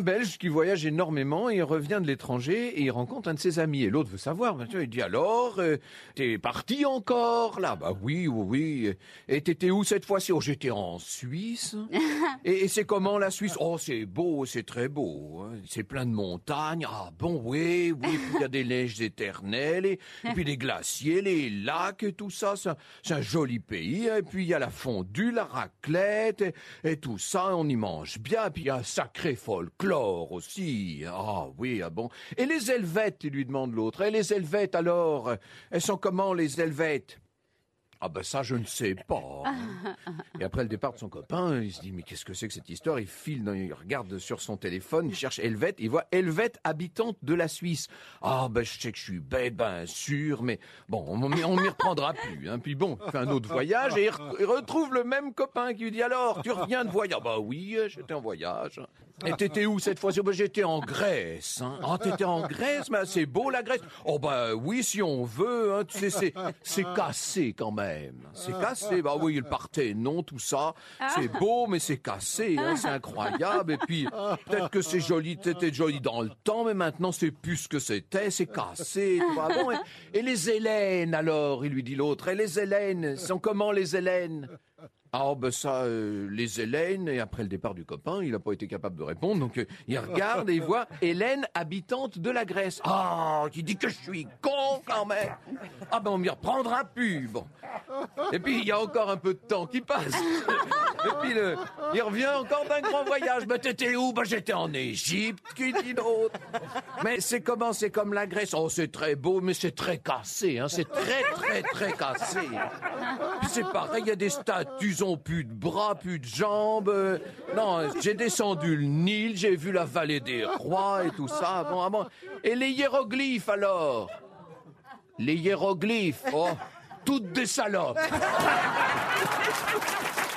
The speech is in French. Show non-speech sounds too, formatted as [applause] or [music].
un Belge qui voyage énormément et il revient de l'étranger et il rencontre un de ses amis. Et l'autre veut savoir. Il dit alors, euh, t'es parti encore là? Bah oui, oui, oui. Et t'étais où cette fois-ci? Oh, j'étais en Suisse. [laughs] et, et c'est comment la Suisse? Oh, c'est beau, c'est très beau. hein. C'est plein de montagnes. Ah bon, oui, oui. Il y a des neiges éternelles et, et puis des glaciers, les lacs et tout ça. C'est un, joli pays. Et puis il y a la fondue, la raclette et, et tout ça. On y mange bien. Et puis il y a un sacré folklore aussi. Ah oui, ah bon. Et les Helvètes, lui demande l'autre. Et les Helvètes alors? Elles sont comment les Helvètes? Ah ben ça, je ne sais pas. Et après le départ de son copain, il se dit mais qu'est-ce que c'est que cette histoire? Il file, il regarde sur son téléphone, il cherche Helvète, il voit Helvète habitante de la Suisse. Ah ben je sais que je suis bête, ben sûr, mais bon, on on m'y reprendra plus. Hein. Puis bon, il fait un autre voyage et il, re- il retrouve le même copain qui lui dit alors, tu reviens de voyage? Bah oui, j'étais en voyage. Et t'étais où cette fois-ci? Bah, J'étais en Grèce. Hein. Ah t'étais en Grèce, mais c'est beau la Grèce. Oh bah oui, si on veut. Hein. Tu c'est cassé quand même. C'est cassé. Bah oui, il partait, non, tout ça. C'est beau, mais c'est cassé. Hein. C'est incroyable. Et puis peut-être que c'est joli, c'était joli dans le temps, mais maintenant c'est plus ce que c'était. C'est cassé. Bon, et, et les Hélènes alors Il lui dit l'autre. Et les Hélènes sont comment les Hélènes? Ah ben ça, euh, les Hélènes, et après le départ du copain, il n'a pas été capable de répondre, donc euh, il regarde et il voit [laughs] Hélène, habitante de la Grèce. Ah, qui dit que je suis con quand même Ah ben on m'y reprendra plus, bon. Et puis il y a encore un peu de temps qui passe. [laughs] Et puis le, il revient encore d'un grand voyage. Ben t'étais où? Ben j'étais en Égypte, qui dit l'autre. Mais c'est comment? C'est comme la Grèce. Oh c'est très beau, mais c'est très cassé, hein. C'est très très très cassé. Puis c'est pareil, il y a des statues, plus de bras, plus de jambes. Euh, Non, j'ai descendu le Nil, j'ai vu la vallée des rois et tout ça. Bon, ah bon. Et les hiéroglyphes alors? Les hiéroglyphes, oh, toutes des salopes. [laughs]